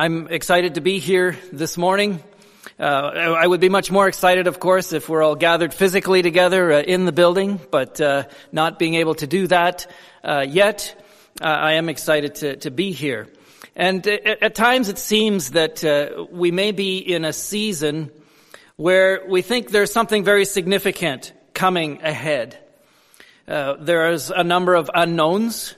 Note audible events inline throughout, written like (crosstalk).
I'm excited to be here this morning. Uh, I would be much more excited, of course, if we're all gathered physically together uh, in the building, but uh, not being able to do that uh, yet, uh, I am excited to, to be here. And uh, at, at times it seems that we may be in a season where we think there's something very significant coming ahead. there is a number of unknowns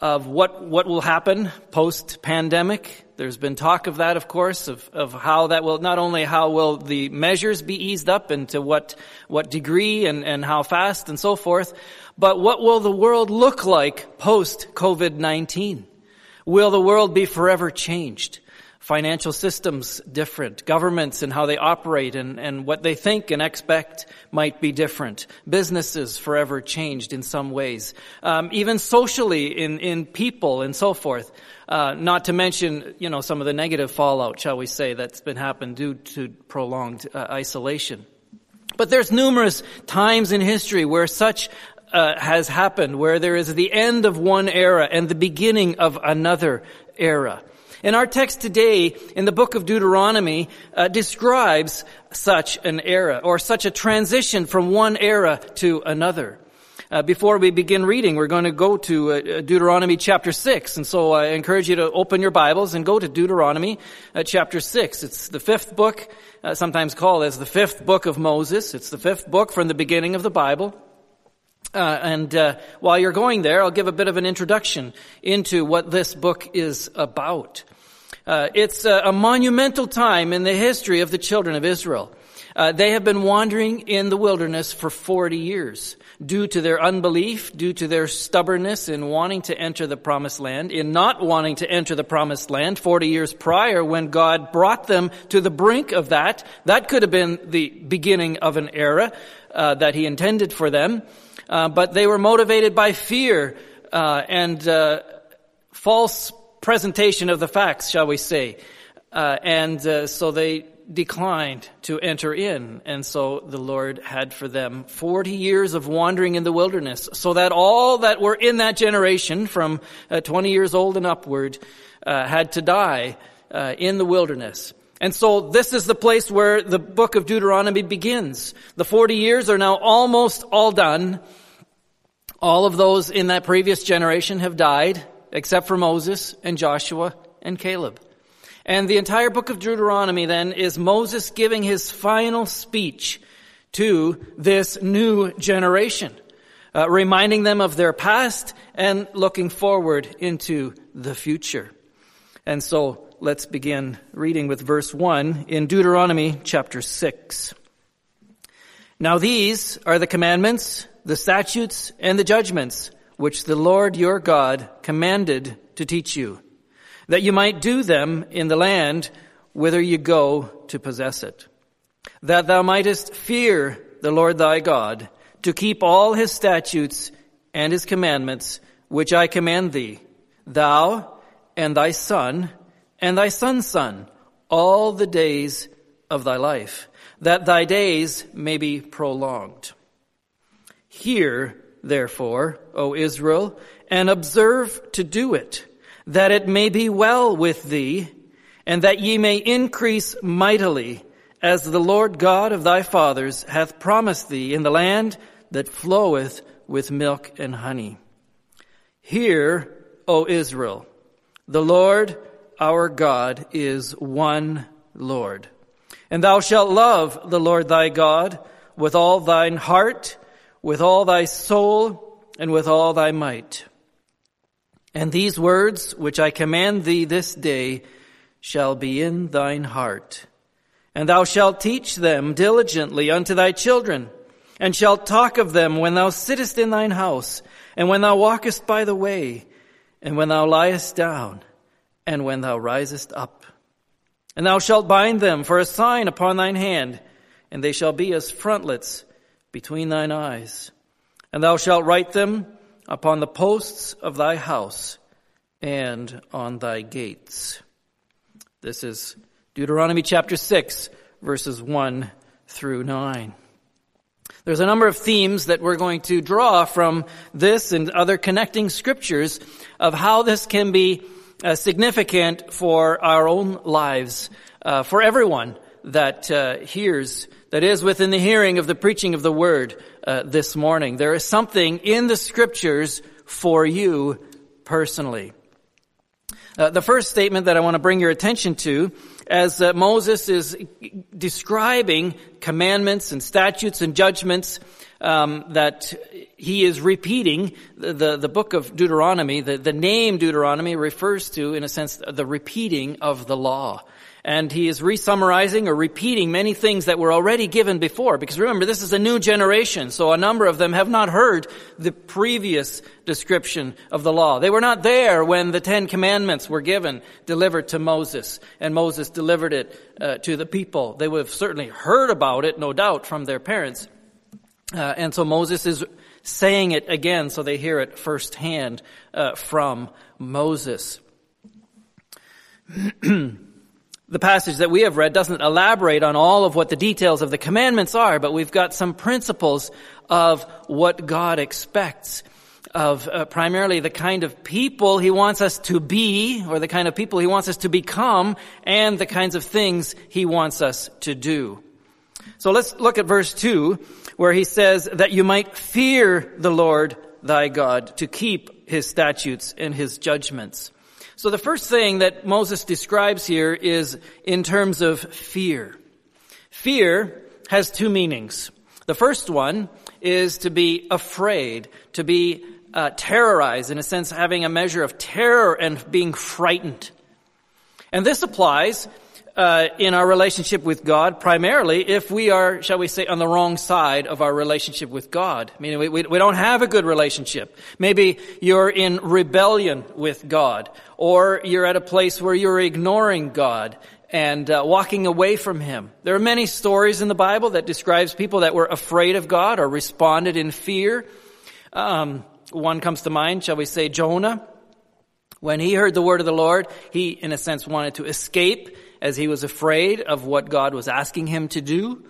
of what, what will happen post pandemic. There's been talk of that, of course, of, of how that will, not only how will the measures be eased up and to what, what degree and, and how fast and so forth, but what will the world look like post COVID-19? Will the world be forever changed? Financial systems different, governments and how they operate and, and what they think and expect might be different, businesses forever changed in some ways, um, even socially in, in people and so forth. Uh, not to mention, you know, some of the negative fallout, shall we say, that's been happened due to prolonged uh, isolation. But there's numerous times in history where such uh, has happened, where there is the end of one era and the beginning of another era. And our text today in the book of Deuteronomy uh, describes such an era or such a transition from one era to another. Uh, before we begin reading, we're going to go to uh, Deuteronomy chapter 6. And so I encourage you to open your Bibles and go to Deuteronomy uh, chapter 6. It's the fifth book, uh, sometimes called as the fifth book of Moses. It's the fifth book from the beginning of the Bible. Uh, and uh, while you're going there, I'll give a bit of an introduction into what this book is about. Uh, it's a, a, monumental time in the history of the children of Israel. Uh, they have been wandering in the wilderness for 40 years due to their unbelief, due to their stubbornness in wanting to enter the promised land, in not wanting to enter the promised land 40 years prior when God brought them to the brink of that. That could have been the beginning of an era uh, that he intended for them. Uh, but they were motivated by fear uh, and uh, false presentation of the facts, shall we say. Uh, and uh, so they declined to enter in. And so the Lord had for them 40 years of wandering in the wilderness so that all that were in that generation from uh, 20 years old and upward had to die in the wilderness. And so this is the place where the book of Deuteronomy begins. The 40 years are now almost all done. All of those in that previous generation have died, except for Moses and Joshua and Caleb. And the entire book of Deuteronomy then is Moses giving his final speech to this new generation, uh, reminding them of their past and looking forward into the future. And so let's begin reading with verse 1 in Deuteronomy chapter 6. Now these are the commandments the statutes and the judgments which the Lord your God commanded to teach you, that you might do them in the land whither you go to possess it, that thou mightest fear the Lord thy God, to keep all his statutes and his commandments, which I command thee, thou and thy son and thy son's son, all the days of thy life, that thy days may be prolonged. Hear, therefore, O Israel, and observe to do it, that it may be well with thee, and that ye may increase mightily, as the Lord God of thy fathers hath promised thee in the land that floweth with milk and honey. Hear, O Israel, the Lord our God is one Lord. And thou shalt love the Lord thy God with all thine heart, with all thy soul and with all thy might. And these words which I command thee this day shall be in thine heart. And thou shalt teach them diligently unto thy children, and shalt talk of them when thou sittest in thine house, and when thou walkest by the way, and when thou liest down, and when thou risest up. And thou shalt bind them for a sign upon thine hand, and they shall be as frontlets between thine eyes. And thou shalt write them upon the posts of thy house and on thy gates. This is Deuteronomy chapter 6, verses 1 through 9. There's a number of themes that we're going to draw from this and other connecting scriptures of how this can be uh, significant for our own lives, uh, for everyone that uh, hears, that is within the hearing of the preaching of the word uh, this morning. There is something in the scriptures for you personally. Uh, the first statement that I want to bring your attention to as uh, Moses is describing commandments and statutes and judgments um, that he is repeating the, the, the, book of Deuteronomy, the, the name Deuteronomy refers to, in a sense, the repeating of the law. And he is resummarizing or repeating many things that were already given before. Because remember, this is a new generation, so a number of them have not heard the previous description of the law. They were not there when the Ten Commandments were given, delivered to Moses, and Moses delivered it uh, to the people. They would have certainly heard about it, no doubt, from their parents. Uh, and so Moses is saying it again so they hear it firsthand uh, from Moses. (clears throat) the passage that we have read doesn't elaborate on all of what the details of the commandments are, but we've got some principles of what God expects of uh, primarily the kind of people he wants us to be, or the kind of people he wants us to become, and the kinds of things he wants us to do. So let's look at verse 2, where he says that you might fear the Lord thy God, to keep his statutes and his judgments. So the first thing that Moses describes here is in terms of fear. Fear has two meanings. The first one is to be afraid, to be uh, terrorized, in a sense, having a measure of terror and being frightened. And this applies uh, in our relationship with God, primarily if we are, shall we say, on the wrong side of our relationship with God. Meaning we, we, we don't have a good relationship. Maybe you're in rebellion with God, or you're at a place where you're ignoring God and uh, walking away from Him. There are many stories in the Bible that describes people that were afraid of God or responded in fear. Um, one comes to mind, shall we say, Jonah. When he heard the word of the Lord, he, in a sense, wanted to escape as he was afraid of what God was asking him to do.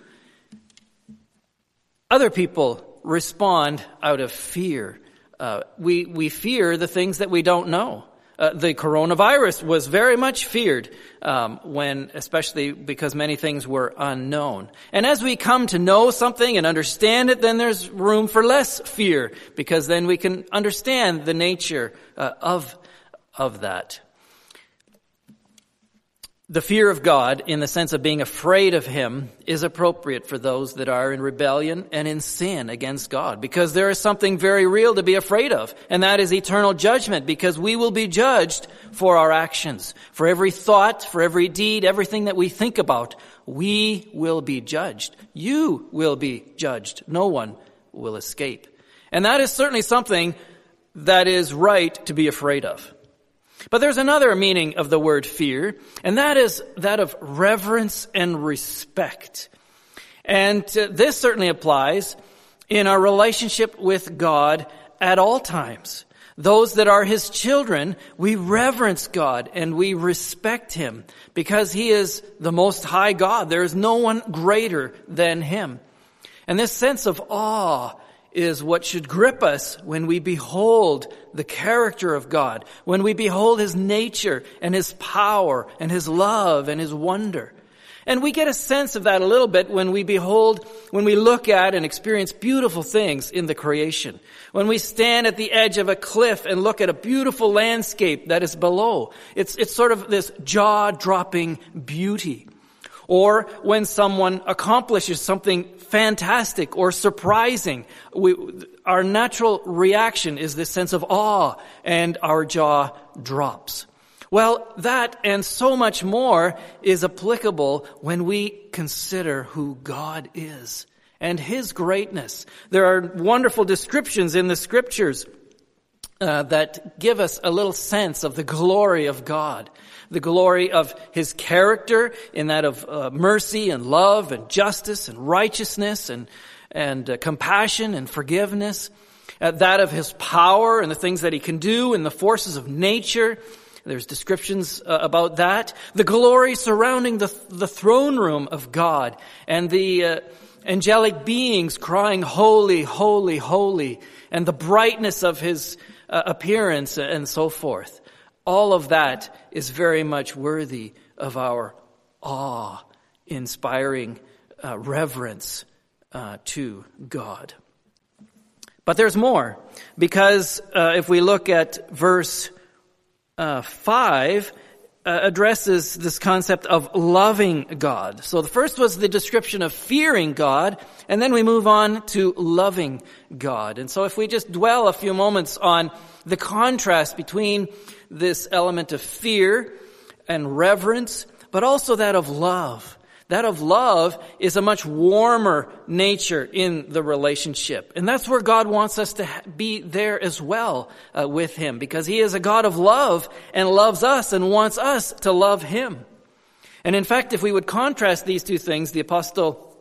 Other people respond out of fear. Uh, we, we fear the things that we don't know. Uh, the coronavirus was very much feared um, when, especially because many things were unknown. And as we come to know something and understand it, then there's room for less fear because then we can understand the nature uh, of of that. The fear of God, in the sense of being afraid of Him, is appropriate for those that are in rebellion and in sin against God, because there is something very real to be afraid of, and that is eternal judgment, because we will be judged for our actions. For every thought, for every deed, everything that we think about, we will be judged. You will be judged. No one will escape. And that is certainly something that is right to be afraid of. But there's another meaning of the word fear, and that is that of reverence and respect. And uh, this certainly applies in our relationship with God at all times. Those that are His children, we reverence God and we respect Him because He is the most high God. There is no one greater than Him. And this sense of awe is what should grip us when we behold the character of God, when we behold His nature and His power and His love and His wonder. And we get a sense of that a little bit when we behold, when we look at and experience beautiful things in the creation. When we stand at the edge of a cliff and look at a beautiful landscape that is below. It's, it's sort of this jaw-dropping beauty. Or when someone accomplishes something fantastic or surprising, we, our natural reaction is this sense of awe and our jaw drops. Well, that and so much more is applicable when we consider who God is and His greatness. There are wonderful descriptions in the scriptures uh, that give us a little sense of the glory of God the glory of his character in that of uh, mercy and love and justice and righteousness and, and uh, compassion and forgiveness. Uh, that of his power and the things that he can do and the forces of nature. There's descriptions uh, about that. The glory surrounding the, the throne room of God and the uh, angelic beings crying, holy, holy, holy, and the brightness of his appearance and so forth. All of that is very much worthy of our awe inspiring uh, reverence uh, to God. But there's more, because uh, if we look at verse uh, 5, uh, addresses this concept of loving God. So the first was the description of fearing God, and then we move on to loving God. And so if we just dwell a few moments on the contrast between this element of fear and reverence, but also that of love. That of love is a much warmer nature in the relationship. And that's where God wants us to be there as well uh, with Him because He is a God of love and loves us and wants us to love Him. And in fact, if we would contrast these two things, the apostle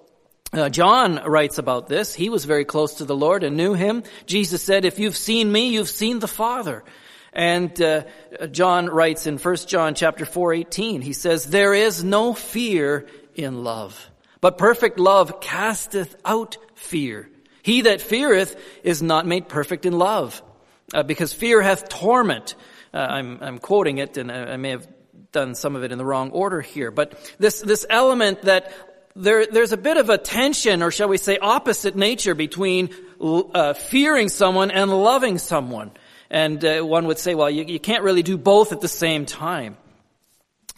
uh, John writes about this. He was very close to the Lord and knew Him. Jesus said, if you've seen me, you've seen the Father. And uh, John writes in 1 John chapter 4, 18, he says, there is no fear in love. But perfect love casteth out fear. He that feareth is not made perfect in love, uh, because fear hath torment. Uh, I'm, I'm quoting it, and I, I may have done some of it in the wrong order here, but this, this element that there, there's a bit of a tension, or shall we say opposite nature between uh, fearing someone and loving someone. And uh, one would say, well, you, you, can't really do both at the same time.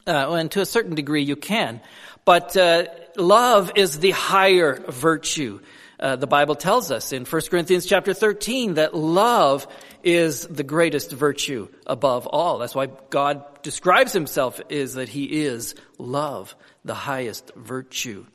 Uh, and to a certain degree, you can. But uh, love is the higher virtue. Uh, the Bible tells us in 1 Corinthians chapter 13 that love is the greatest virtue above all. That's why God describes himself is that he is love, the highest virtue.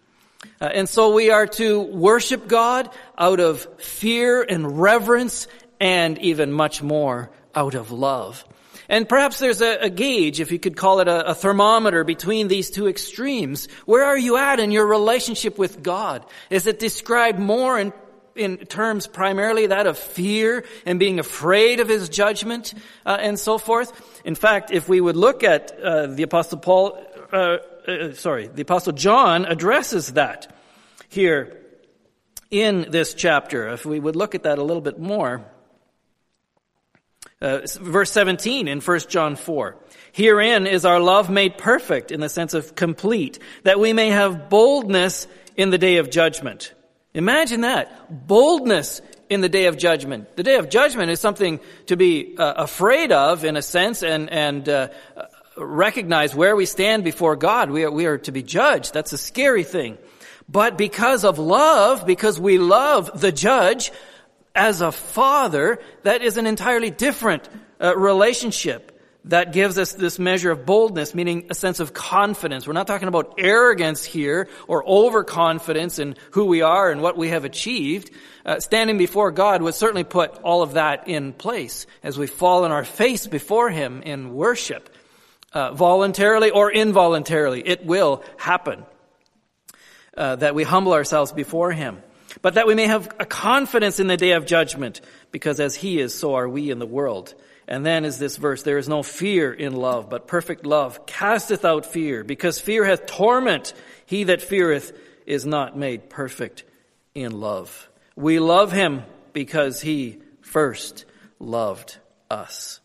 Uh, and so we are to worship God out of fear and reverence and even much more out of love. And perhaps there's a, a gauge, if you could call it a, a thermometer between these two extremes. Where are you at in your relationship with God? Is it described more in in terms primarily that of fear and being afraid of his judgment uh, and so forth. In fact, if we would look at uh, the apostle Paul, uh, uh sorry, the apostle John addresses that here in this chapter. If we would look at that a little bit more. Uh, verse 17 in 1 John 4. Herein is our love made perfect in the sense of complete, that we may have boldness in the day of judgment. Imagine that. Boldness in the day of judgment. The day of judgment is something to be uh, afraid of in a sense and, and uh, recognize where we stand before God. We are, we are to be judged. That's a scary thing. But because of love, because we love the judge, as a father, that is an entirely different uh, relationship that gives us this measure of boldness, meaning a sense of confidence. We're not talking about arrogance here or overconfidence in who we are and what we have achieved. Uh, standing before God would certainly put all of that in place as we fall on our face before Him in worship, uh, voluntarily or involuntarily. It will happen uh, that we humble ourselves before Him but that we may have a confidence in the day of judgment, because as he is, so are we in the world. And then is this verse, there is no fear in love, but perfect love casteth out fear, because fear hath torment. He that feareth is not made perfect in love. We love him because he first loved us.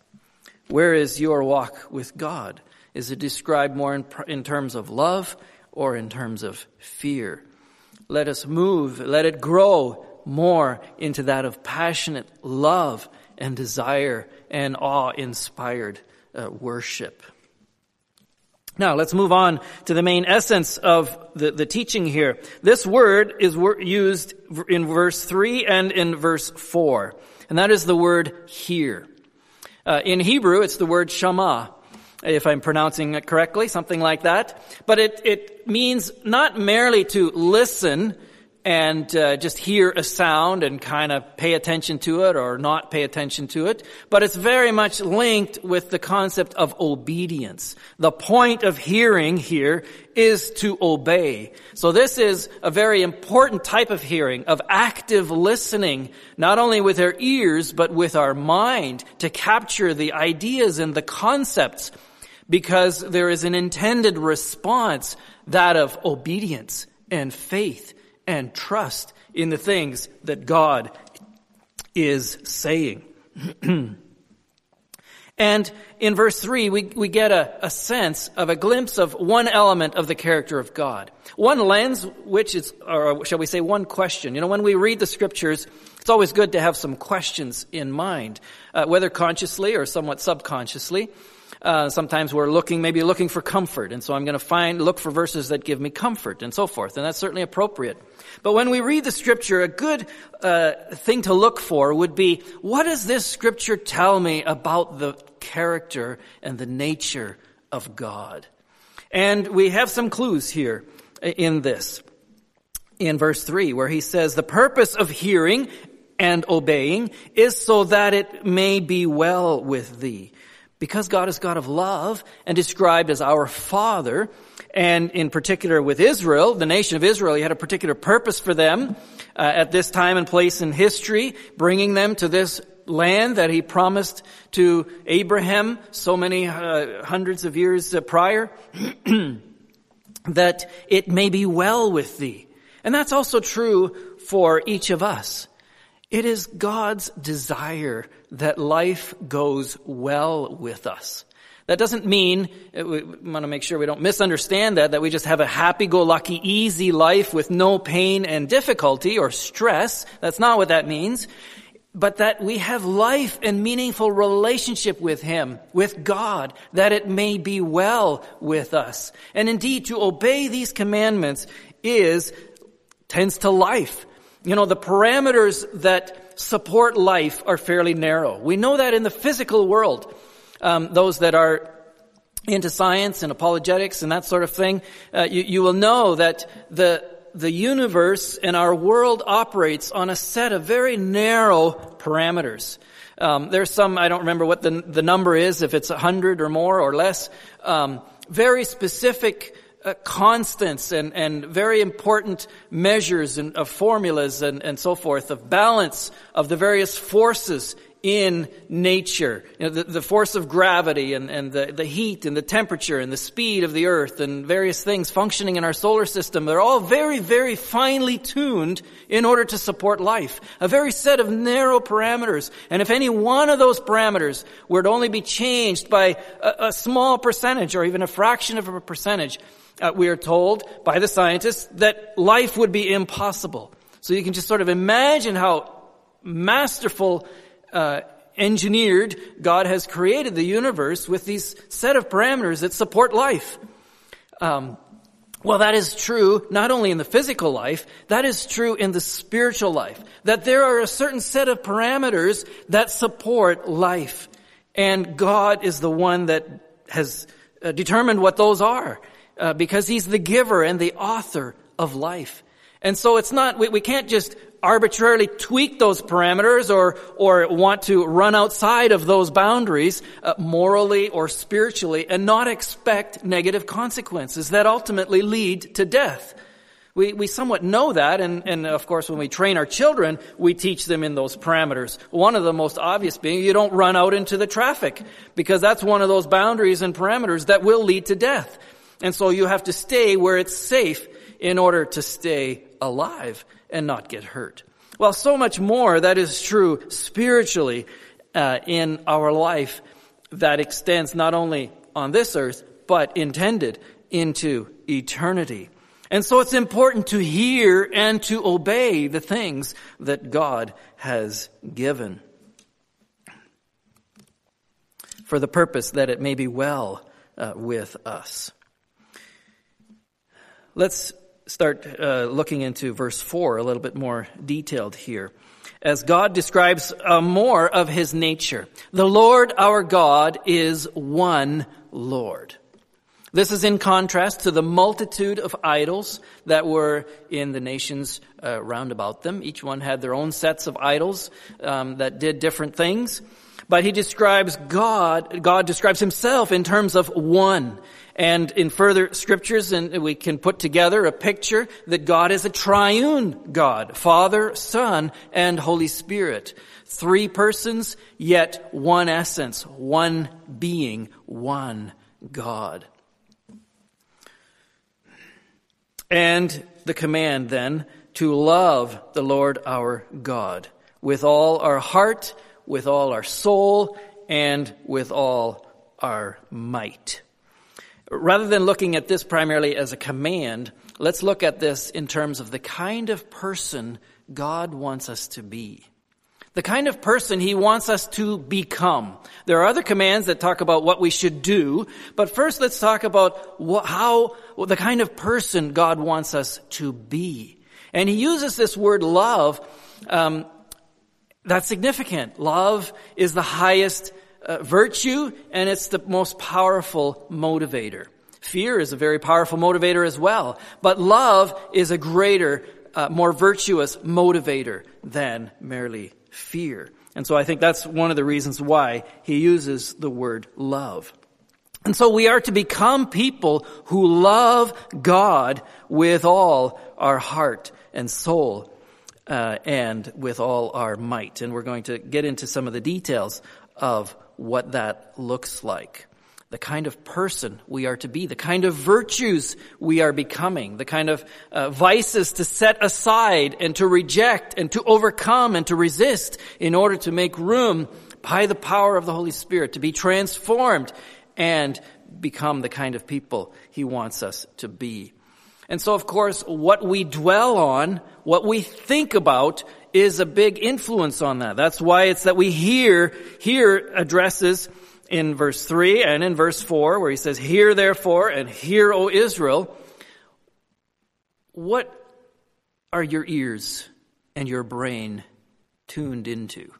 Where is your walk with God? Is it described more in, in terms of love or in terms of fear? Let us move, let it grow more into that of passionate love and desire and awe-inspired uh, worship. Now, let's move on to the main essence of the, the teaching here. This word is used in verse 3 and in verse 4, and that is the word hear. Uh, in Hebrew, it's the word shama if I'm pronouncing it correctly, something like that. But it, it means not merely to listen and uh, just hear a sound and kind of pay attention to it or not pay attention to it, but it's very much linked with the concept of obedience. The point of hearing here is to obey. So this is a very important type of hearing, of active listening, not only with our ears, but with our mind to capture the ideas and the concepts because there is an intended response, that of obedience and faith and trust in the things that God is saying. (clears throat) And in verse 3, we, we get a, a sense of a glimpse of one element of the character of God. One lens, which is, or shall we say, one question. You know, when we read the scriptures, it's always good to have some questions in mind, uh, whether consciously or somewhat subconsciously. Uh, sometimes we're looking, maybe looking for comfort, and so I'm going to find, look for verses that give me comfort, and so forth, and that's certainly appropriate. But when we read the scripture, a good uh, thing to look for would be, what does this scripture tell me about the character and the nature of God? And we have some clues here in this. In verse 3, where he says, the purpose of hearing and obeying is so that it may be well with thee because God is God of love and described as our Father, and in particular with Israel, the nation of Israel, He had a particular purpose for them uh, at this time and place in history, bringing them to this land that He promised to Abraham so many uh, hundreds of years uh, prior, (clears throat) that it may be well with thee. And that's also true for each of us. It is God's desire that life goes well with us. That doesn't mean, uh, we want to make sure we don't misunderstand that, that we just have a happy-go-lucky, easy life with no pain and difficulty or stress. That's not what that means. But that we have life and meaningful relationship with Him, with God, that it may be well with us. And indeed, to obey these commandments is, tends to life. You know, the parameters that support life are fairly narrow. We know that in the physical world. Um, those that are into science and apologetics and that sort of thing, uh, you, you will know that the the universe and our world operates on a set of very narrow parameters. Um, there's some I don't remember what the the number is, if it's a hundred or more or less. Um, very specific Uh, constants and, and very important measures and of formulas and, and so forth of balance of the various forces in nature. You know, the, the force of gravity and, and the, the heat and the temperature and the speed of the earth and various things functioning in our solar system. They're all very, very finely tuned in order to support life. A very set of narrow parameters. And if any one of those parameters were to only be changed by a, a small percentage or even a fraction of a percentage, uh, we are told by the scientists that life would be impossible. So you can just sort of imagine how masterful, uh, engineered God has created the universe with these set of parameters that support life. Um, well, that is true not only in the physical life, that is true in the spiritual life. That there are a certain set of parameters that support life. And God is the one that has uh, determined what those are uh, because he's the giver and the author of life. And so it's not, we, we can't just arbitrarily tweak those parameters or, or want to run outside of those boundaries uh, morally or spiritually and not expect negative consequences that ultimately lead to death. We, we somewhat know that, and, and of course when we train our children, we teach them in those parameters. One of the most obvious being you don't run out into the traffic, because that's one of those boundaries and parameters that will lead to death. And so you have to stay where it's safe in order to stay alive and not get hurt. Well, so much more that is true spiritually uh, in our life that extends not only on this earth, but intended into eternity. And so it's important to hear and to obey the things that God has given for the purpose that it may be well uh, with us. Let's start uh, looking into verse 4 a little bit more detailed here. As God describes uh, more of his nature. The Lord our God is one Lord. This is in contrast to the multitude of idols that were in the nations uh, round about them. Each one had their own sets of idols um, that did different things. But he describes God, God describes himself in terms of one. And in further scriptures, and we can put together a picture that God is a triune God, Father, Son, and Holy Spirit. Three persons, yet one essence, one being, one God. And the command then to love the Lord our God with all our heart, with all our soul, and with all our might. Rather than looking at this primarily as a command, let's look at this in terms of the kind of person God wants us to be. The kind of person He wants us to become. There are other commands that talk about what we should do, but first let's talk about how, the kind of person God wants us to be. And He uses this word love, um, that's significant. Love is the highest uh, virtue and it's the most powerful motivator. Fear is a very powerful motivator as well, but love is a greater, uh, more virtuous motivator than merely fear. And so I think that's one of the reasons why he uses the word love. And so we are to become people who love God with all our heart and soul uh, and with all our might. And we're going to get into some of the details of what that looks like the kind of person we are to be, the kind of virtues we are becoming, the kind of uh, vices to set aside and to reject and to overcome and to resist in order to make room by the power of the Holy Spirit to be transformed and become the kind of people He wants us to be. And so, of course, what we dwell on, what we think about, is a big influence on that. That's why it's that we hear, here addresses in verse 3 and in verse 4 where he says, Hear therefore and hear, O Israel. What are your ears and your brain tuned into?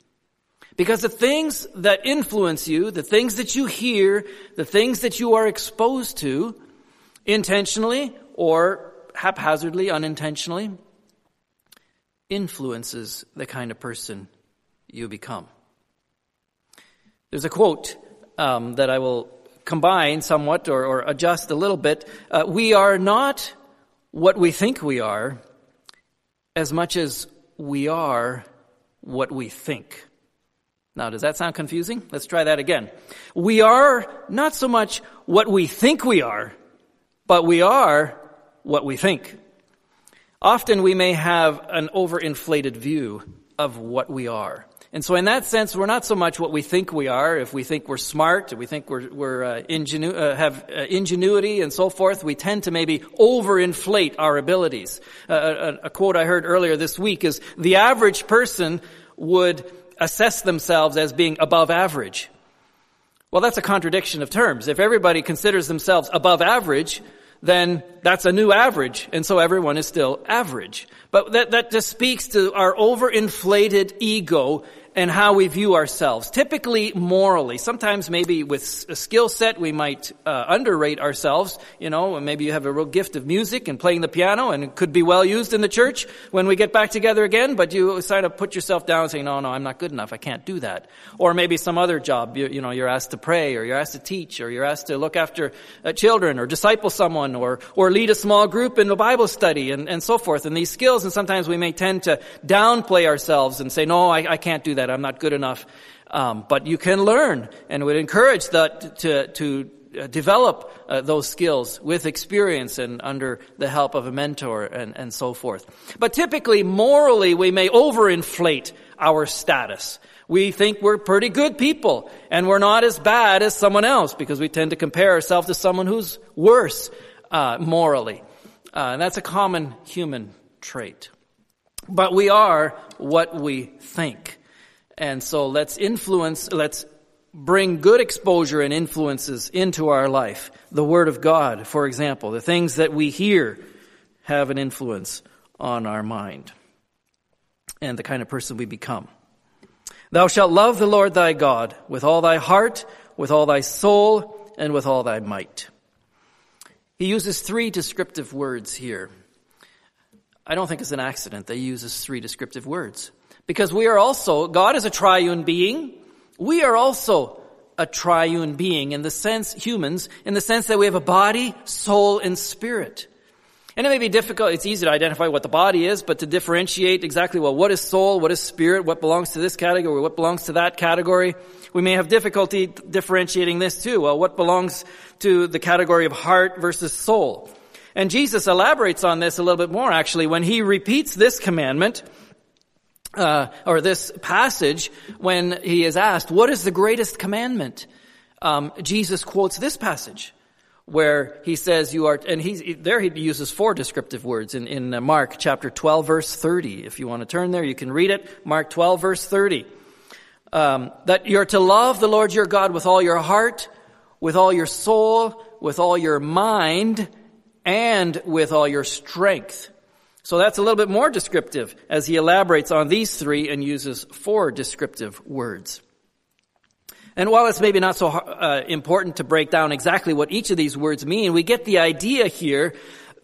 Because the things that influence you, the things that you hear, the things that you are exposed to, intentionally or haphazardly, unintentionally, influences the kind of person you become. There's a quote um, that I will combine somewhat or, or adjust a little bit. Uh, we are not what we think we are as much as we are what we think. Now, does that sound confusing? Let's try that again. We are not so much what we think we are, but we are what we think. Often we may have an overinflated view of what we are. And so in that sense, we're not so much what we think we are. If we think we're smart, if we think we're, we're uh, ingenu- uh, have uh, ingenuity and so forth, we tend to maybe overinflate our abilities. Uh, a, a quote I heard earlier this week is, the average person would assess themselves as being above average. Well, that's a contradiction of terms. If everybody considers themselves above average, then that's a new average, and so everyone is still average. But that, that just speaks to our overinflated ego and how we view ourselves. Typically morally. Sometimes maybe with a skill set we might uh, underrate ourselves. You know, maybe you have a real gift of music and playing the piano and it could be well used in the church when we get back together again, but you kind of put yourself down and saying, no, no, I'm not good enough. I can't do that. Or maybe some other job. You, you know, you're asked to pray or you're asked to teach or you're asked to look after uh, children or disciple someone or, or lead a small group in a Bible study and, and so forth. And these skills, and sometimes we may tend to downplay ourselves and say, no, I, I can't do that that. I'm not good enough. Um, but you can learn and would encourage that to, to uh, develop uh, those skills with experience and under the help of a mentor and, and so forth. But typically, morally, we may overinflate our status. We think we're pretty good people and we're not as bad as someone else because we tend to compare ourselves to someone who's worse uh, morally. Uh, and that's a common human trait. But we are what we think. And so let's influence, let's bring good exposure and influences into our life. The Word of God, for example, the things that we hear have an influence on our mind and the kind of person we become. Thou shalt love the Lord thy God with all thy heart, with all thy soul, and with all thy might. He uses three descriptive words here. I don't think it's an accident that he uses three descriptive words. Because we are also, God is a triune being. We are also a triune being in the sense, humans, in the sense that we have a body, soul, and spirit. And it may be difficult, it's easy to identify what the body is, but to differentiate exactly, well, what is soul, what is spirit, what belongs to this category, what belongs to that category, we may have difficulty differentiating this too. Well, what belongs to the category of heart versus soul? And Jesus elaborates on this a little bit more actually when he repeats this commandment uh, or this passage when he is asked, what is the greatest commandment? Um, Jesus quotes this passage where he says you are, and he, there he uses four descriptive words in, in uh, Mark chapter 12 verse 30. If you want to turn there, you can read it. Mark 12 verse 30. Um, that you're to love the Lord your God with all your heart, with all your soul, with all your mind, and with all your strength. So that's a little bit more descriptive as he elaborates on these three and uses four descriptive words. And while it's maybe not so uh, important to break down exactly what each of these words mean, we get the idea here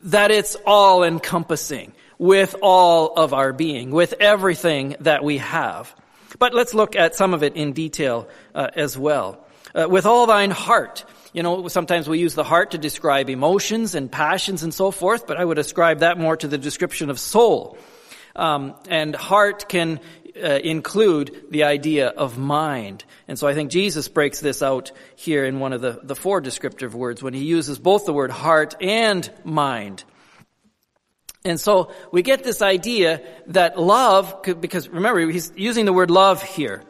that it's all encompassing with all of our being, with everything that we have. But let's look at some of it in detail uh, as well. Uh, with all thine heart, you know, sometimes we use the heart to describe emotions and passions and so forth, but I would ascribe that more to the description of soul. Um, and heart can uh, include the idea of mind. And so I think Jesus breaks this out here in one of the, the four descriptive words when he uses both the word heart and mind. And so we get this idea that love, because remember, he's using the word love here.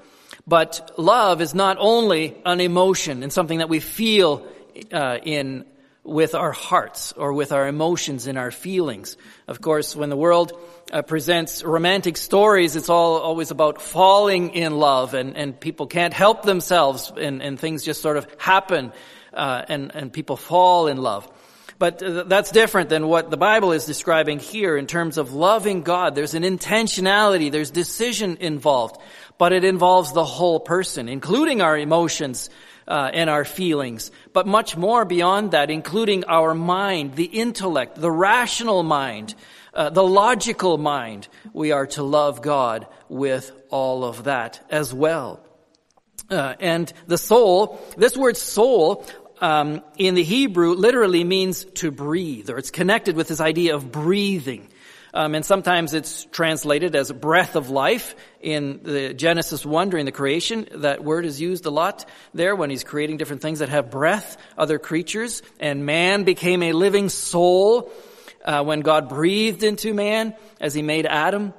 But love is not only an emotion and something that we feel uh, in with our hearts or with our emotions and our feelings. Of course, when the world uh, presents romantic stories, it's all always about falling in love, and, and people can't help themselves, and, and things just sort of happen, uh, and and people fall in love. But uh, that's different than what the Bible is describing here in terms of loving God. There's an intentionality, there's decision involved, but it involves the whole person, including our emotions, uh, and our feelings, but much more beyond that, including our mind, the intellect, the rational mind, uh, the logical mind. We are to love God with all of that as well. Uh, and the soul, this word soul, um, in the Hebrew literally means to breathe, or it's connected with this idea of breathing. Um, and sometimes it's translated as breath of life in the Genesis 1 during the creation. That word is used a lot there when he's creating different things that have breath, other creatures. And man became a living soul uh, when God breathed into man as he made Adam.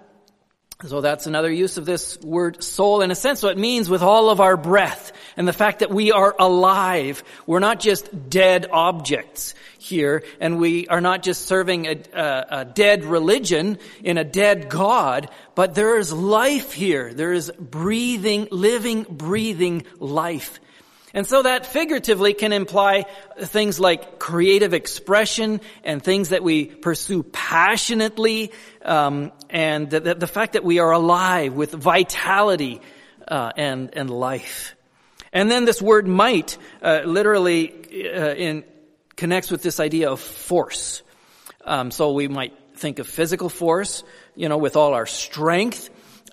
So that's another use of this word soul in a sense. So it means with all of our breath and the fact that we are alive. We're not just dead objects here and we are not just serving a, a, a dead religion in a dead God, but there is life here. There is breathing, living, breathing life. And so that figuratively can imply things like creative expression and things that we pursue passionately, um, and the, the, fact that we are alive with vitality uh, and and life. And then this word might uh, literally uh, in, connects with this idea of force. Um, so we might think of physical force, you know, with all our strength.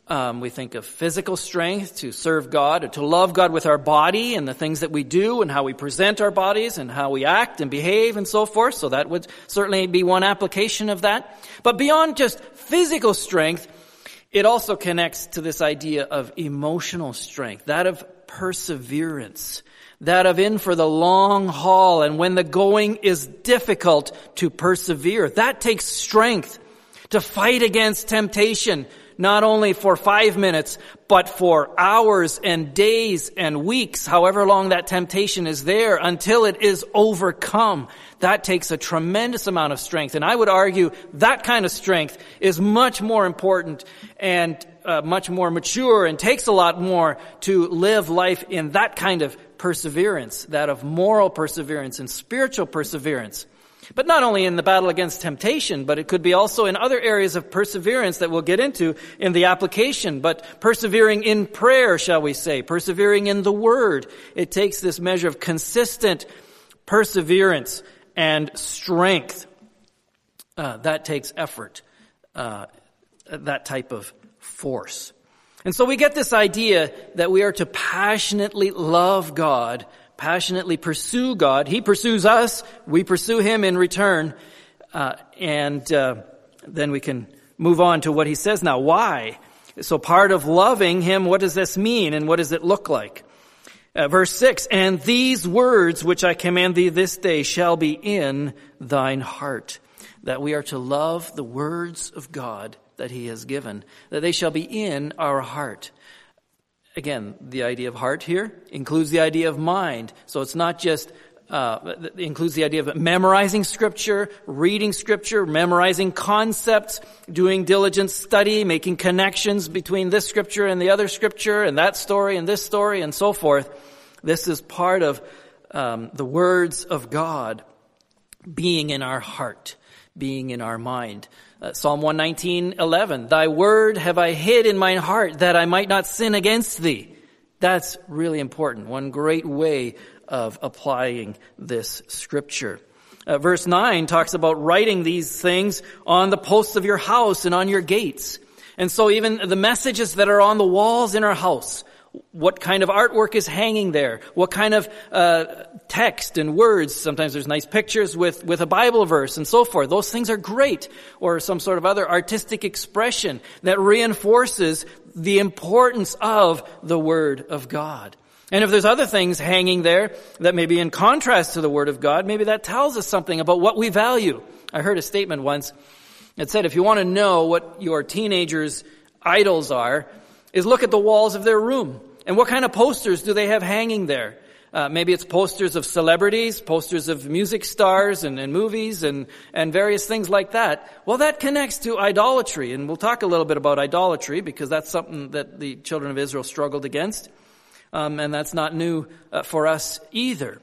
Um, we think of physical strength to serve God, or to love God with our body and the things that we do and how we present our bodies and how we act and behave and so forth. So that would certainly be one application of that. But beyond just physical strength, it also connects to this idea of emotional strength, that of perseverance, that of in for the long haul and when the going is difficult to persevere. That takes strength to fight against temptation, not only for five minutes, but for hours and days and weeks, however long that temptation is there until it is overcome. That takes a tremendous amount of strength. And I would argue that kind of strength is much more important and uh, much more mature and takes a lot more to live life in that kind of perseverance, that of moral perseverance and spiritual perseverance. But not only in the battle against temptation, but it could be also in other areas of perseverance that we'll get into in the application. But persevering in prayer, shall we say, persevering in the Word. It takes this measure of consistent perseverance and strength. Uh, that takes effort. Uh, that type of force. And so we get this idea that we are to passionately love God passionately pursue God. He pursues us. We pursue Him in return. Uh, and uh, then we can move on to what He says now. Why? So part of loving Him, what does this mean and what does it look like? Uh, verse 6, And these words which I command thee this day shall be in thine heart. That we are to love the words of God that he has given, that they shall be in our heart. Again, the idea of heart here includes the idea of mind. So it's not just uh, includes the idea of memorizing scripture, reading scripture, memorizing concepts, doing diligent study, making connections between this scripture and the other scripture, and that story and this story, and so forth. This is part of um, the words of God being in our heart, being in our mind. Uh, Psalm 119, 11, Thy word have I hid in mine heart that I might not sin against thee. That's really important. One great way of applying this scripture. Uh, verse 9 talks about writing these things on the posts of your house and on your gates. And so even the messages that are on the walls in our house, what kind of artwork is hanging there, what kind of uh, text and words. Sometimes there's nice pictures with with a Bible verse and so forth. Those things are great, or some sort of other artistic expression that reinforces the importance of the Word of God. And if there's other things hanging there that may be in contrast to the Word of God, maybe that tells us something about what we value. I heard a statement once that said if you want to know what your teenagers' idols are, is look at the walls of their room. And what kind of posters do they have hanging there? Uh, maybe it's posters of celebrities, posters of music stars and, and movies and, and various things like that. Well, that connects to idolatry. And we'll talk a little bit about idolatry because that's something that the children of Israel struggled against um, and that's not new uh, for us either.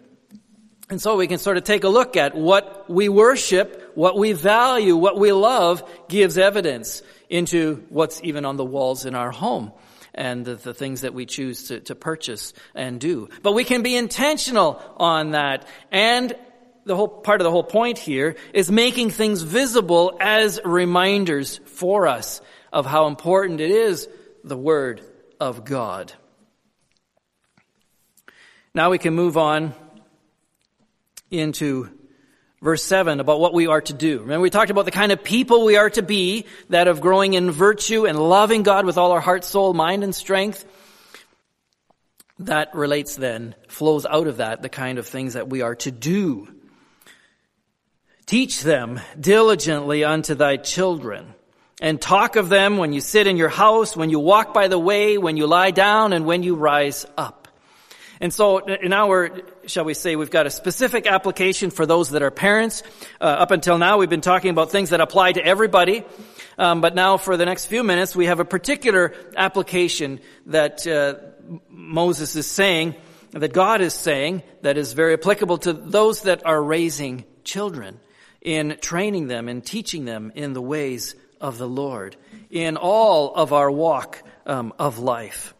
And so we can sort of take a look at what we worship, what we value, what we love gives evidence into what's even on the walls in our home and the, the things that we choose to, to purchase and do. But we can be intentional on that and the whole part of the whole point here is making things visible as reminders for us of how important it is the Word of God. Now we can move on into verse 7 about what we are to do. Remember we talked about the kind of people we are to be, that of growing in virtue and loving God with all our heart, soul, mind, and strength. That relates then, flows out of that, the kind of things that we are to do. Teach them diligently unto thy children and talk of them when you sit in your house, when you walk by the way, when you lie down, and when you rise up. And so now we're, shall we say, we've got a specific application for those that are parents. Uh, up until now, we've been talking about things that apply to everybody. Um, but now for the next few minutes, we have a particular application that uh, Moses is saying, that God is saying, that is very applicable to those that are raising children in training them and teaching them in the ways of the Lord in all of our walk um, of life.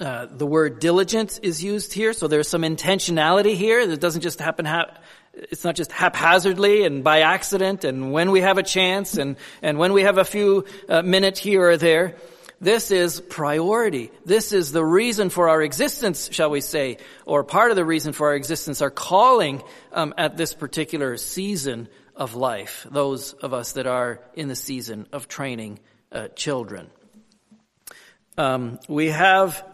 Uh, the word diligence is used here, so there's some intentionality here. It doesn't just happen. Ha- it's not just haphazardly and by accident, and when we have a chance, and and when we have a few uh, minutes here or there. This is priority. This is the reason for our existence, shall we say, or part of the reason for our existence, our calling um, at this particular season of life. Those of us that are in the season of training uh, children. Um, we have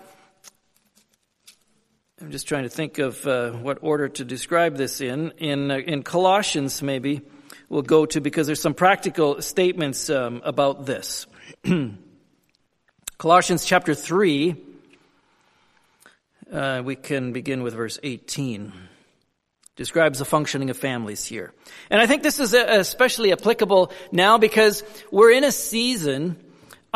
I'm just trying to think of uh, what order to describe this in. In, uh, in Colossians, maybe we'll go to because there's some practical statements um, about this. (clears throat) Colossians chapter 3, uh, we can begin with verse 18. Describes the functioning of families here. And I think this is uh, especially applicable now because we're in a season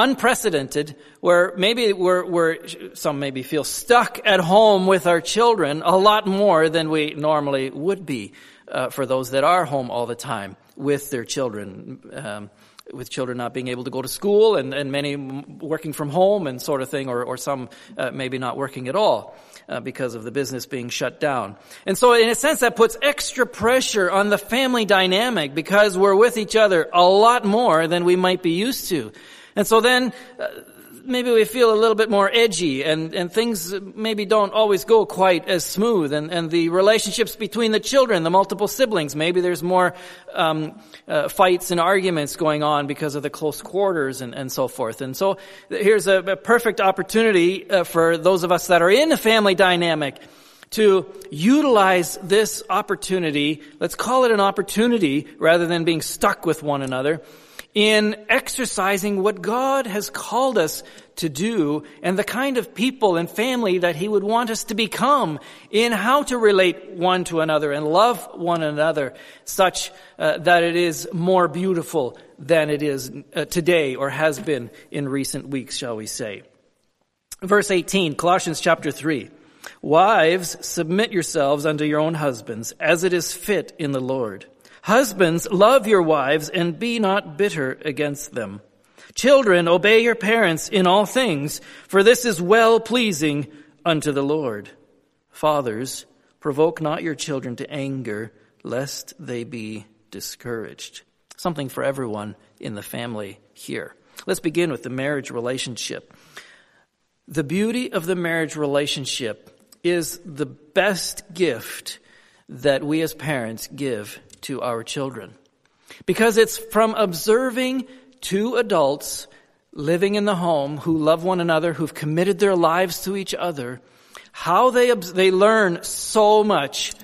unprecedented where maybe we're, we're, some maybe feel stuck at home with our children a lot more than we normally would be uh, for those that are home all the time with their children. Um, with children not being able to go to school and, and many working from home and sort of thing, or, or some uh, maybe not working at all. Uh, because of the business being shut down. And so in a sense that puts extra pressure on the family dynamic because we're with each other a lot more than we might be used to. And so then, uh, maybe we feel a little bit more edgy and, and things maybe don't always go quite as smooth. And, and the relationships between the children, the multiple siblings, maybe there's more um, uh, fights and arguments going on because of the close quarters and, and so forth. And so here's a, a perfect opportunity uh, for those of us that are in a family dynamic to utilize this opportunity, let's call it an opportunity rather than being stuck with one another, in exercising what God has called us to do and the kind of people and family that He would want us to become in how to relate one to another and love one another such uh, that it is more beautiful than it is uh, today or has been in recent weeks, shall we say. Verse 18, Colossians chapter 3. Wives, submit yourselves unto your own husbands as it is fit in the Lord. Husbands, love your wives and be not bitter against them. Children, obey your parents in all things, for this is well pleasing unto the Lord. Fathers, provoke not your children to anger, lest they be discouraged. Something for everyone in the family here. Let's begin with the marriage relationship. The beauty of the marriage relationship is the best gift that we as parents give to our children. Because it's from observing two adults living in the home who love one another, who've committed their lives to each other, how they, they learn so much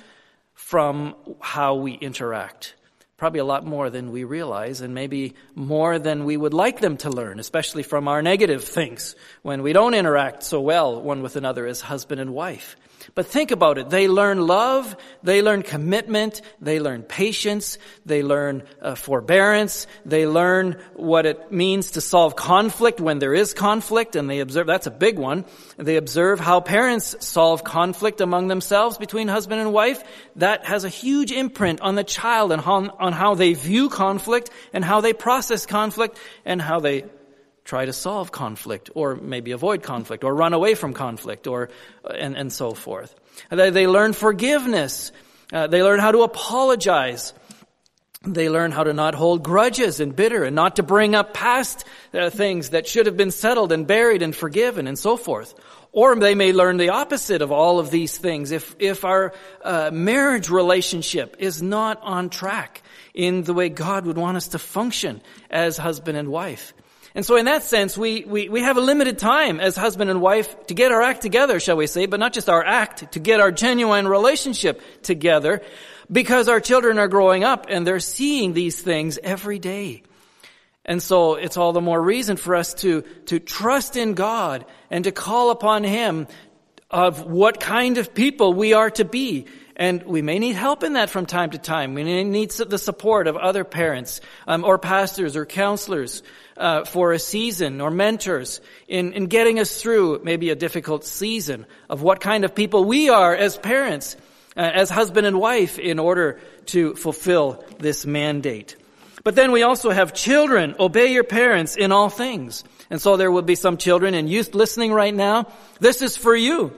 from how we interact. Probably a lot more than we realize, and maybe more than we would like them to learn, especially from our negative things when we don't interact so well one with another as husband and wife. But think about it. They learn love, they learn commitment, they learn patience, they learn uh, forbearance, they learn what it means to solve conflict when there is conflict, and they observe, that's a big one. They observe how parents solve conflict among themselves between husband and wife. That has a huge imprint on the child and on, on how they view conflict and how they process conflict and how they try to solve conflict or maybe avoid conflict or run away from conflict or and, and so forth. They, they learn forgiveness. Uh, they learn how to apologize. They learn how to not hold grudges and bitter and not to bring up past uh, things that should have been settled and buried and forgiven and so forth. Or they may learn the opposite of all of these things if, if our uh, marriage relationship is not on track in the way God would want us to function as husband and wife. And so in that sense, we, we, we have a limited time as husband and wife to get our act together, shall we say, but not just our act, to get our genuine relationship together because our children are growing up and they're seeing these things every day. And so it's all the more reason for us to, to trust in God and to call upon Him of what kind of people we are to be. And we may need help in that from time to time. We may need the support of other parents um, or pastors or counselors uh, for a season or mentors in, in getting us through maybe a difficult season of what kind of people we are as parents, uh, as husband and wife in order to fulfill this mandate. But then we also have children, obey your parents in all things. And so there will be some children and youth listening right now. This is for you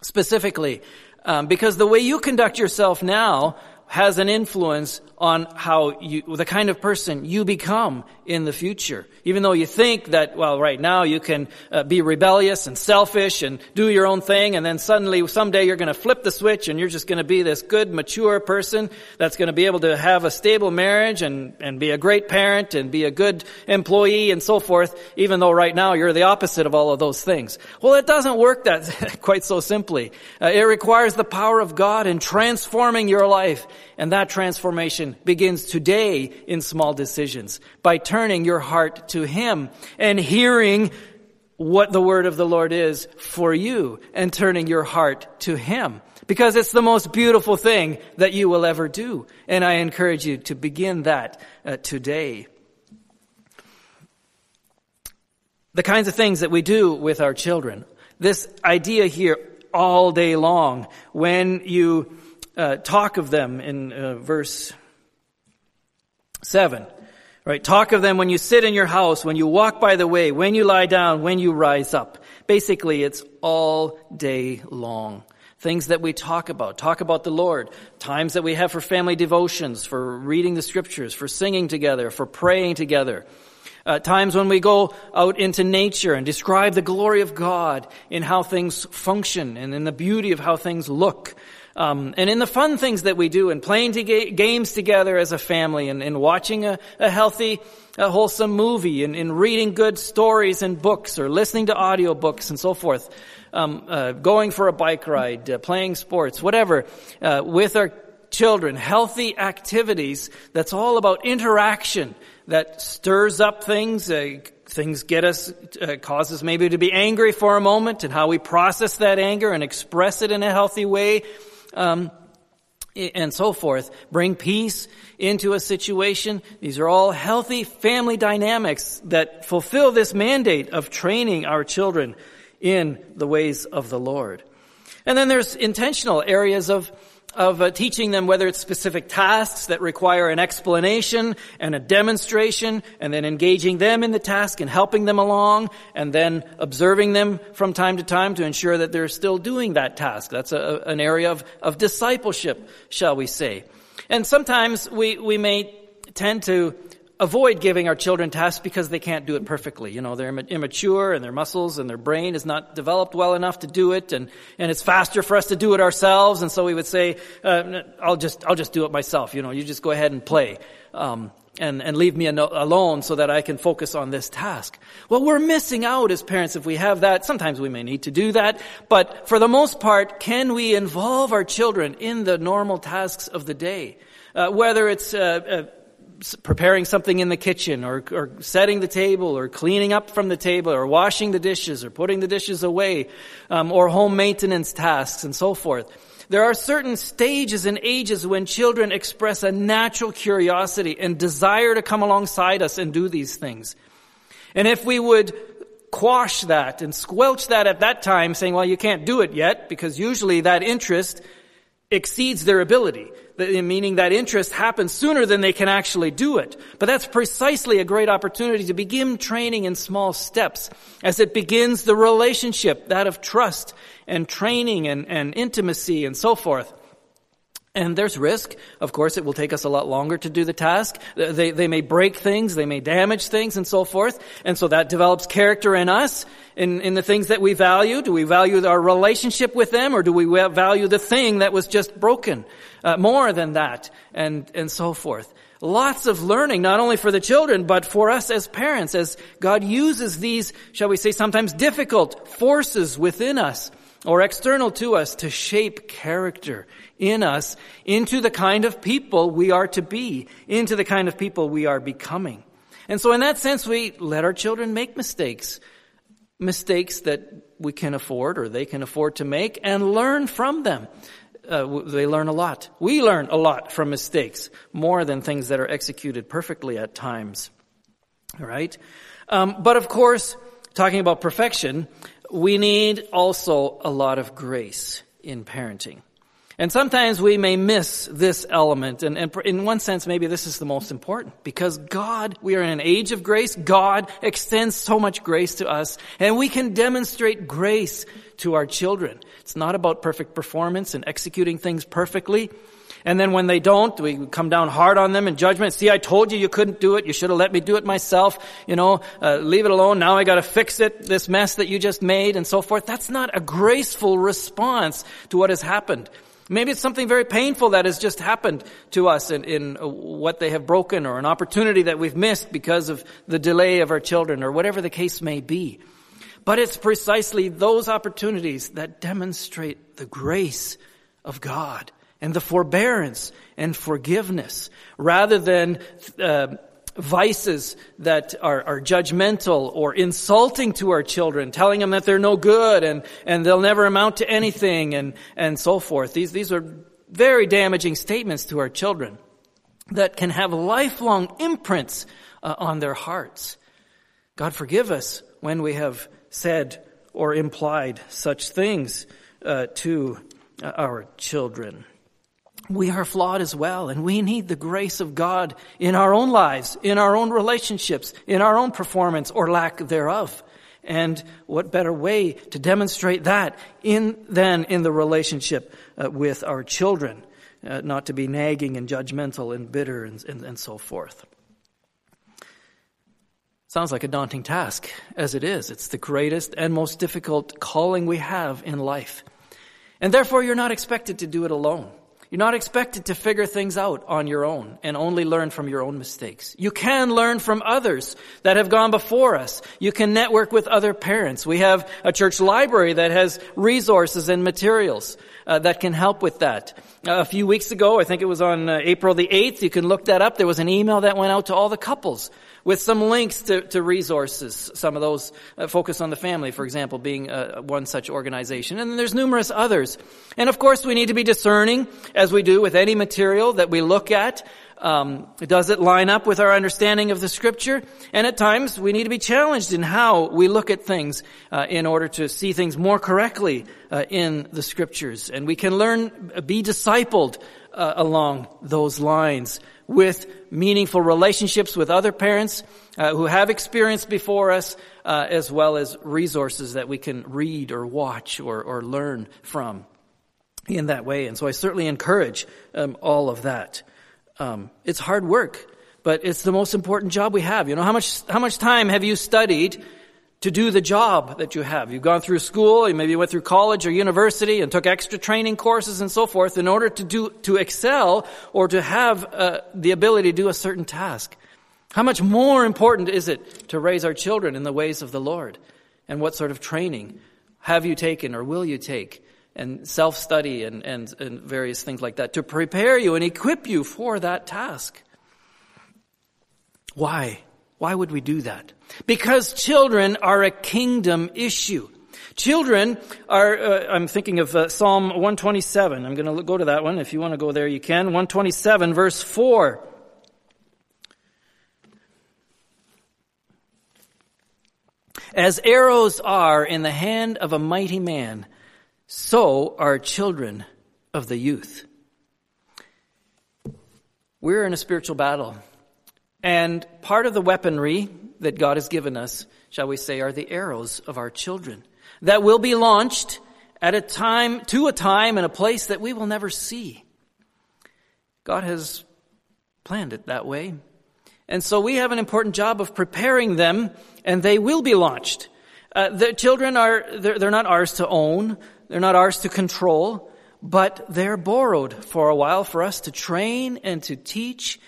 specifically. Um, because the way you conduct yourself now has an influence on how you, the kind of person you become in the future. Even though you think that, well, right now you can uh, be rebellious and selfish and do your own thing and then suddenly someday you're going to flip the switch and you're just going to be this good, mature person that's going to be able to have a stable marriage and, and be a great parent and be a good employee and so forth, even though right now you're the opposite of all of those things. Well, it doesn't work that (laughs) quite so simply. Uh, it requires the power of God in transforming your life and that transformation begins today in small decisions by turning your heart to Him and hearing what the word of the Lord is for you and turning your heart to Him. Because it's the most beautiful thing that you will ever do. And I encourage you to begin that uh, today. The kinds of things that we do with our children. This idea here all day long when you uh, talk of them in uh, verse 7. Right? Talk of them when you sit in your house, when you walk by the way, when you lie down, when you rise up. Basically, it's all day long. Things that we talk about. Talk about the Lord. Times that we have for family devotions, for reading the scriptures, for singing together, for praying together. Uh, times when we go out into nature and describe the glory of God in how things function and in the beauty of how things look. Um, and in the fun things that we do and playing to ga- games together as a family and, and watching a, a, healthy, a wholesome movie and, and, reading good stories and books or listening to audiobooks and so forth. Um, uh, going for a bike ride, uh, playing sports, whatever, uh, with our children healthy activities that's all about interaction that stirs up things, uh, things get us, uh, causes maybe to be angry for a moment and how we process that anger and express it in a healthy way. Um, and so forth. Bring peace into a situation. These are all healthy family dynamics that fulfill this mandate of training our children in the ways of the Lord. And then there's intentional areas of of uh, teaching them whether it's specific tasks that require an explanation and a demonstration and then engaging them in the task and helping them along and then observing them from time to time to ensure that they're still doing that task. That's a, an area of, of discipleship, shall we say. And sometimes we, we may tend to avoid giving our children tasks because they can't do it perfectly. You know, they're immature and their muscles and their brain is not developed well enough to do it and, and it's faster for us to do it ourselves. And so we would say, uh, I'll just, I'll just do it myself. You know, you just go ahead and play. Um, and, and leave me alone so that I can focus on this task. Well, we're missing out as parents if we have that. Sometimes we may need to do that, but for the most part, can we involve our children in the normal tasks of the day? Uh, whether it's uh, uh preparing something in the kitchen or, or setting the table or cleaning up from the table or washing the dishes or putting the dishes away um, or home maintenance tasks and so forth. There are certain stages and ages when children express a natural curiosity and desire to come alongside us and do these things. And if we would quash that and squelch that at that time saying, well, you can't do it yet because usually that interest exceeds their ability meaning that interest happens sooner than they can actually do it. But that's precisely a great opportunity to begin training in small steps as it begins the relationship, that of trust and training and, and intimacy and so forth. And there's risk. Of course, it will take us a lot longer to do the task. They, they may break things, they may damage things and so forth. And so that develops character in us, in, in the things that we value. Do we value our relationship with them or do we value the thing that was just broken? Uh, more than that and, and so forth. Lots of learning, not only for the children, but for us as parents, as God uses these, shall we say, sometimes difficult forces within us or external to us to shape character in us into the kind of people we are to be, into the kind of people we are becoming. And so in that sense, we let our children make mistakes. Mistakes that we can afford or they can afford to make and learn from them. Uh, they learn a lot. We learn a lot from mistakes, more than things that are executed perfectly at times. All right? Um, but of course, talking about perfection, we need also a lot of grace in parenting. And sometimes we may miss this element, and, and, in one sense, maybe this is the most important, because God, we are in an age of grace, God extends so much grace to us, and we can demonstrate grace to our children. It's not about perfect performance and executing things perfectly, and then when they don't, we come down hard on them in judgment. See, I told you you couldn't do it. You should have let me do it myself. You know, uh, leave it alone. Now I got to fix it. This mess that you just made and so forth. That's not a graceful response to what has happened. Maybe it's something very painful that has just happened to us in, in what they have broken or an opportunity that we've missed because of the delay of our children or whatever the case may be. But it's precisely those opportunities that demonstrate the grace of God and the forbearance and forgiveness rather than uh, vices that are, are, judgmental or insulting to our children, telling them that they're no good and, and they'll never amount to anything and, and so forth. These, these are very damaging statements to our children that can have lifelong imprints uh, on their hearts. God forgive us when we have said or implied such things uh, to our children we are flawed as well, and we need the grace of God in our own lives, in our own relationships, in our own performance or lack thereof. And what better way to demonstrate that in, than in the relationship uh, with our children, uh, not to be nagging and judgmental and bitter and, and, and so forth. Sounds like a daunting task, as it is. It's the greatest and most difficult calling we have in life. And therefore, you're not expected to do it alone. You're not expected to figure things out on your own and only learn from your own mistakes. You can learn from others that have gone before us. You can network with other parents. We have a church library that has resources and materials uh, that can help with that. Uh, a few weeks ago, I think it was on uh, April the 8th, you can look that up. There was an email that went out to all the couples with some links to, to resources. Some of those uh, focus on the family, for example, being uh, one such organization. And then there's numerous others. And of course, we need to be discerning, as we do with any material that we look at. Um, does it line up with our understanding of the scripture? And at times, we need to be challenged in how we look at things uh, in order to see things more correctly uh, in the scriptures. And we can learn, be discipled along those lines with meaningful relationships with other parents uh, who have experience before us, uh, as well as resources that we can read or watch or, or learn from in that way. And so I certainly encourage um, all of that. Um, it's hard work, but it's the most important job we have. You know, how much how much time have you studied to do the job that you have. You've gone through school, you maybe went through college or university and took extra training courses and so forth in order to do, to excel or to have uh, the ability to do a certain task. How much more important is it to raise our children in the ways of the Lord? And what sort of training have you taken or will you take? And self-study and, and, and various things like that to prepare you and equip you for that task. Why? Why would we do that? Because children are a kingdom issue. Children are, uh, I'm thinking of uh, Psalm 127. I'm going to go to that one. If you want to go there, you can. 127 verse 4. As arrows are in the hand of a mighty man, so are children of the youth. We're in a spiritual battle. And part of the weaponry that God has given us, shall we say, are the arrows of our children that will be launched at a time, to a time and a place that we will never see. God has planned it that way. And so we have an important job of preparing them and they will be launched. Uh, the children are, they're, they're not ours to own. They're not ours to control, but they're borrowed for a while for us to train and to teach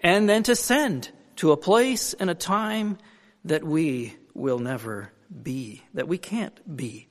and then to send to a place and a time that we will never be, that we can't be.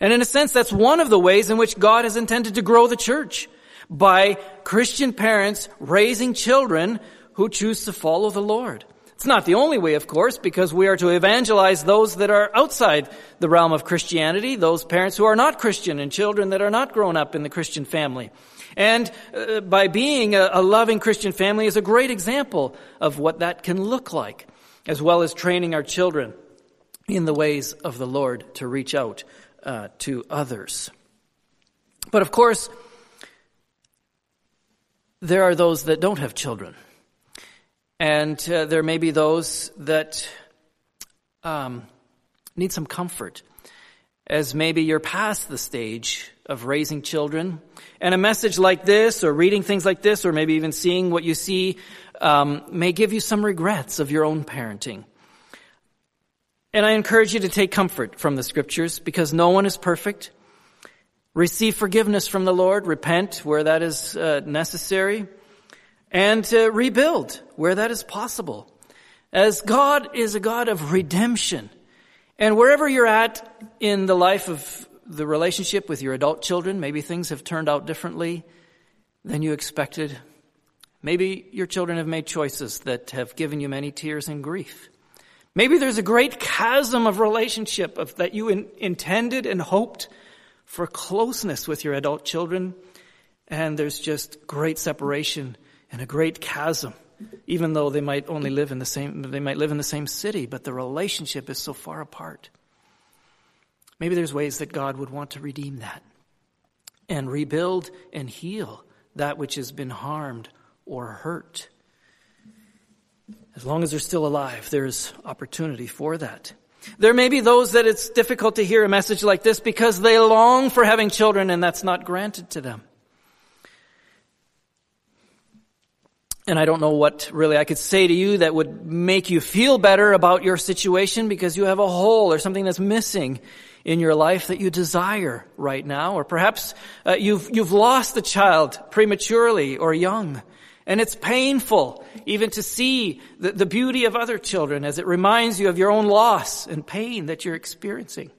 And in a sense, that's one of the ways in which God has intended to grow the church by Christian parents raising children who choose to follow the Lord. It's not the only way, of course, because we are to evangelize those that are outside the realm of Christianity, those parents who are not Christian and children that are not grown up in the Christian family. And uh, by being a, a loving Christian family is a great example of what that can look like, as well as training our children in the ways of the Lord to reach out uh, to others. But of course, there are those that don't have children. And uh, there may be those that um, need some comfort as maybe you're past the stage of raising children. And a message like this, or reading things like this, or maybe even seeing what you see, um, may give you some regrets of your own parenting. And I encourage you to take comfort from the scriptures because no one is perfect. Receive forgiveness from the Lord, repent where that is uh, necessary, and uh, rebuild where that is possible. As God is a God of redemption. And wherever you're at in the life of the relationship with your adult children, maybe things have turned out differently than you expected. Maybe your children have made choices that have given you many tears and grief. Maybe there's a great chasm of relationship of, that you in, intended and hoped for closeness with your adult children, and there's just great separation and a great chasm, even though they might only live in the same, they might live in the same city, but the relationship is so far apart. Maybe there's ways that God would want to redeem that and rebuild and heal that which has been harmed or hurt. As long as they're still alive, there's opportunity for that. There may be those that it's difficult to hear a message like this because they long for having children and that's not granted to them. And I don't know what really I could say to you that would make you feel better about your situation because you have a hole or something that's missing in your life that you desire right now. Or perhaps uh, you've, you've lost a child prematurely or young. And it's painful even to see the, the beauty of other children as it reminds you of your own loss and pain that you're experiencing.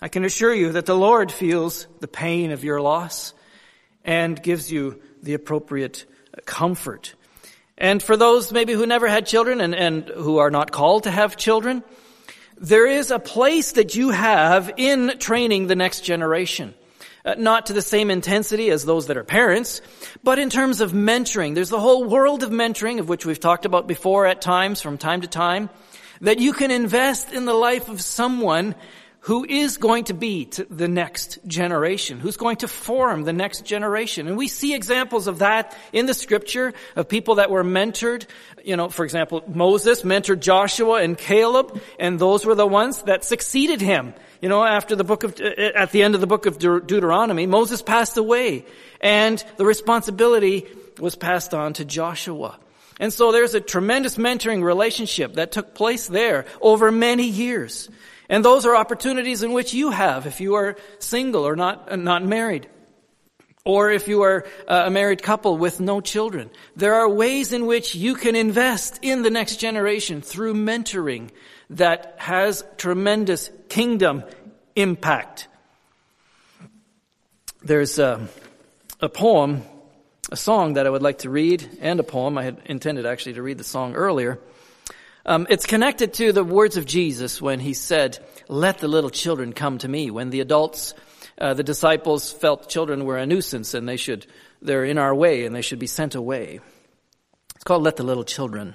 I can assure you that the Lord feels the pain of your loss and gives you the appropriate comfort. And for those maybe who never had children and, and who are not called to have children, there is a place that you have in training the next generation. Uh, not to the same intensity as those that are parents, but in terms of mentoring. There's the whole world of mentoring, of which we've talked about before at times, from time to time, that you can invest in the life of someone who is going to be to the next generation, who's going to form the next generation. And we see examples of that in the scripture of people that were mentored. You know, for example, Moses mentored Joshua and Caleb, and those were the ones that succeeded him. You know, after the book of, uh, uh, at the end of the book of Deuteronomy, Moses passed away, and the responsibility was passed on to Joshua. And so there's a tremendous mentoring relationship that took place there over many years. And those are opportunities in which you have if you are single or not, uh, not married. Or if you are uh, a married couple with no children. There are ways in which you can invest in the next generation through mentoring that has tremendous kingdom impact. There's a, a poem, a song that I would like to read, and a poem. I had intended actually to read the song earlier. Um, it's connected to the words of Jesus when he said, let the little children come to me. When the adults, uh, the disciples felt children were a nuisance and they should, they're in our way and they should be sent away. It's called Let the Little Children.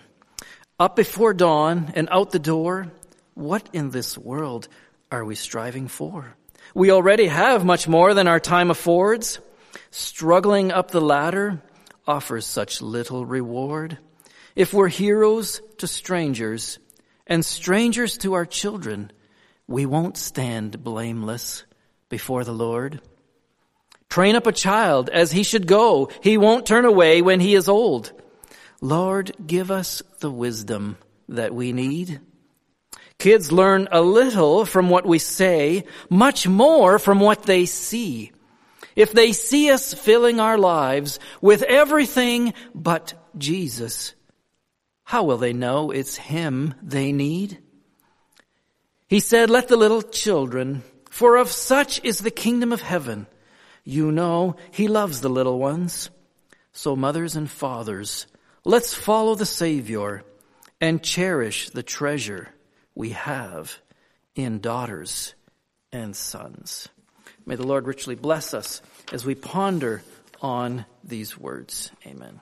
Up before dawn and out the door, what in this world are we striving for? We already have much more than our time affords. Struggling up the ladder offers such little reward. If we're heroes to strangers and strangers to our children, we won't stand blameless before the Lord. Train up a child as he should go. He won't turn away when he is old. Lord, give us the wisdom that we need. Kids learn a little from what we say, much more from what they see. If they see us filling our lives with everything but Jesus, how will they know it's Him they need? He said, let the little children, for of such is the kingdom of heaven. You know He loves the little ones. So mothers and fathers, let's follow the Savior and cherish the treasure we have in daughters and sons. May the Lord richly bless us as we ponder on these words. Amen.